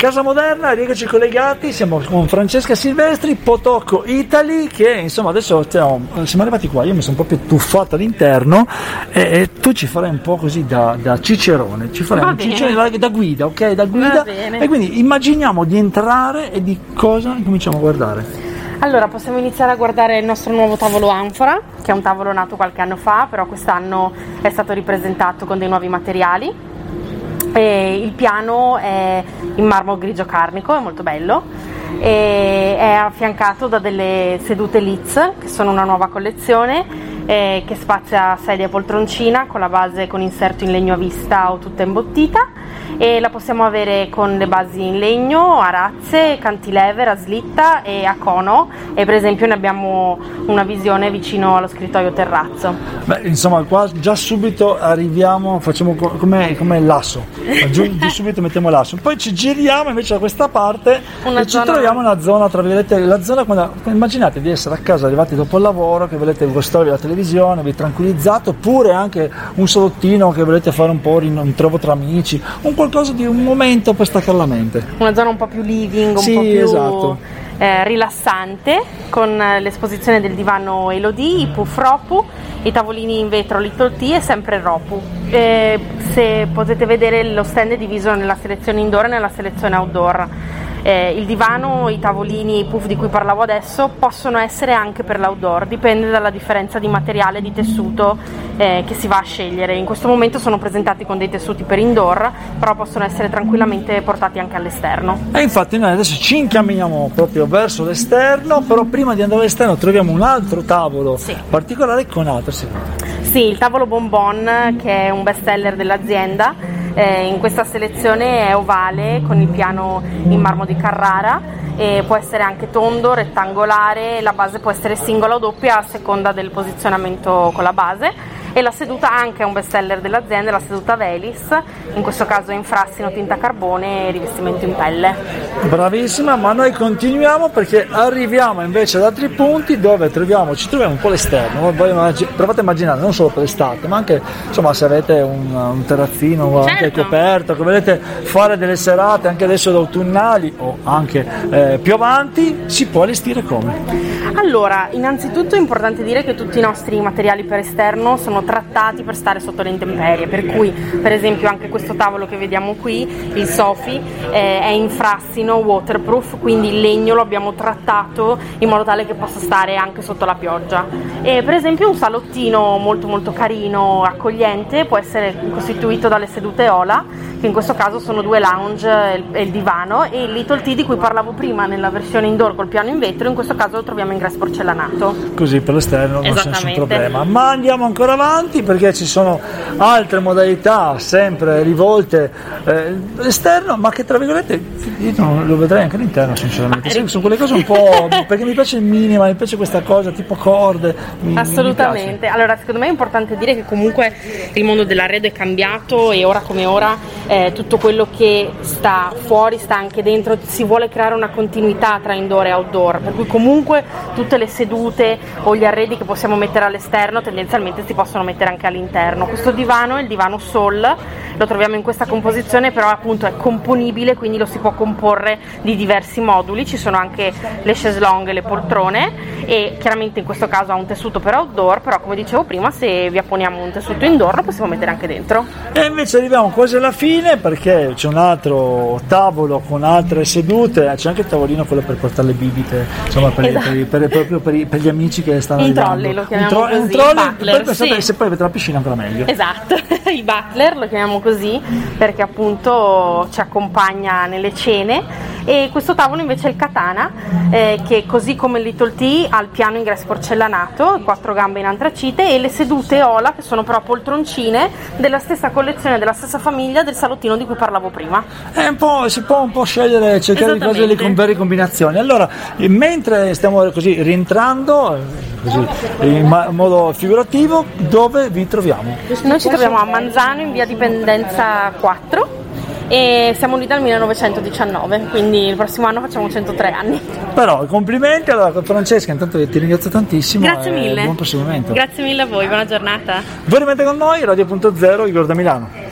Casa Moderna, rieccoci collegati, siamo con Francesca Silvestri, Potocco Italy, che insomma adesso siamo, siamo arrivati qua, io mi sono proprio tuffato all'interno e, e tu ci farai un po' così da, da cicerone, ci farai Va un bene. cicerone da, da guida, ok? Da guida. bene. E quindi immaginiamo di entrare e di cosa cominciamo a guardare. Allora, possiamo iniziare a guardare il nostro nuovo tavolo Anfora, che è un tavolo nato qualche anno fa, però quest'anno è stato ripresentato con dei nuovi materiali. E il piano è in marmo grigio carnico, è molto bello. E è affiancato da delle sedute Litz, che sono una nuova collezione eh, che spazia sedia e poltroncina con la base con inserto in legno a vista o tutta imbottita. E la possiamo avere con le basi in legno, a razze, cantilever, a slitta e a cono. E per esempio ne abbiamo una visione vicino allo scrittoio terrazzo. Beh, insomma, qua già subito arriviamo, facciamo co- come, come l'asso, giù, giù subito mettiamo l'asso, poi ci giriamo invece da questa parte Una e ci zona- troviamo una zona, tra virgolette, la zona quando, immaginate di essere a casa arrivati dopo il lavoro, che volete gustarvi la televisione, vi tranquillizzate, oppure anche un salottino che volete fare un po' un trovo tra amici, un qualcosa di un momento per staccare la mente. Una zona un po' più living, un Sì, po' più esatto. eh, rilassante con eh, l'esposizione del divano Elodie, i puff Ropu, i tavolini in vetro Little T e sempre Ropu. Eh, se potete vedere lo stand è diviso nella selezione indoor e nella selezione outdoor. Eh, il divano, i tavolini i puff di cui parlavo adesso possono essere anche per l'outdoor, dipende dalla differenza di materiale, di tessuto eh, che si va a scegliere. In questo momento sono presentati con dei tessuti per indoor, però possono essere tranquillamente portati anche all'esterno. E infatti noi adesso ci incamminiamo proprio verso l'esterno, però prima di andare all'esterno troviamo un altro tavolo Sì. particolare con altre sequenze. Sì, il tavolo Bonbon, che è un best seller dell'azienda, eh, in questa selezione è ovale con il piano in marmo di Carrara e può essere anche tondo, rettangolare, la base può essere singola o doppia a seconda del posizionamento con la base e la seduta anche è un best seller dell'azienda, la seduta Velis, in questo caso in frassino, tinta carbone e rivestimento in pelle. Bravissima, ma noi continuiamo perché arriviamo invece ad altri punti dove troviamo, ci troviamo un po' all'esterno. Provate a immaginare, non solo per l'estate, ma anche insomma, se avete un, un terrazzino anche Certo. coperto, che volete fare delle serate anche adesso autunnali o anche eh, più avanti, si può allestire come? Allora, innanzitutto è importante dire che tutti i nostri materiali per esterno sono trattati per stare sotto le intemperie, per cui per esempio anche questo tavolo che vediamo qui, il Sofi, eh, è in frassino waterproof, quindi il legno lo abbiamo trattato in modo tale che possa stare anche sotto la pioggia. E per esempio un salottino molto molto carino, accogliente, può essere costituito dalle sedute Ola, che in questo caso sono due lounge e il- divano, e il Little T di cui parlavo prima nella versione indoor col piano in vetro, in questo caso lo troviamo in grass porcellanato. Così per l'esterno non c'è nessun problema. Ma andiamo ancora avanti perché ci sono altre modalità sempre rivolte eh, all'esterno, ma che tra virgolette io non lo vedrei anche all'interno sinceramente. Sì, sono quelle cose un po'. perché mi piace il minima, mi piace questa cosa tipo corde. mi- mi Assolutamente, allora secondo me è importante dire che comunque il mondo dell'arredo è cambiato e ora come ora eh, tutto quello che sta fuori sta anche dentro, si vuole creare una continuità tra indoor e outdoor, per cui comunque tutte le sedute o gli arredi che possiamo mettere all'esterno tendenzialmente si possono mettere anche all'interno. Questo divano è il divano Sol, lo troviamo in questa composizione però appunto è componibile quindi lo si può comporre di diversi moduli, ci sono anche le chaise longue e le poltrone e chiaramente in questo caso ha un tessuto per outdoor, però come dicevo prima se vi apponiamo un tessuto indoor lo possiamo mettere anche dentro. E invece arriviamo quasi alla fine perché c'è un altro tavolo con altre sedute, c'è anche il tavolino quello per portare le bibite, insomma per, Esatto. per, per- proprio per, per gli amici che stanno Un arrivando. trolley, lo un, chiamiamo un così, trolley, butler, poi pensate sì. se poi avete la piscina ancora meglio. Esatto, il butler lo chiamiamo così perché appunto ci accompagna nelle cene e questo tavolo invece è il katana eh, che così come il Little T ha il piano in grass porcellanato, quattro gambe in antracite e le sedute Ola che sono però poltroncine della stessa collezione, della stessa famiglia del salottino di cui parlavo prima. È un po', si può un po' scegliere, cercare di fare delle con- varie combinazioni. Allora, mentre stiamo così rientrando, così, in ma- modo figurativo, dove vi troviamo? Noi ci troviamo a Manzano in via Dipendenza 4 e siamo lì dal 1919, quindi il prossimo anno facciamo 103 anni. Però complimenti allora Francesca, intanto ti ringrazio tantissimo. Grazie e mille. Buon proseguimento. Grazie mille a voi, buona giornata. Voi rimanete con noi, Radio.0, Igor da Milano.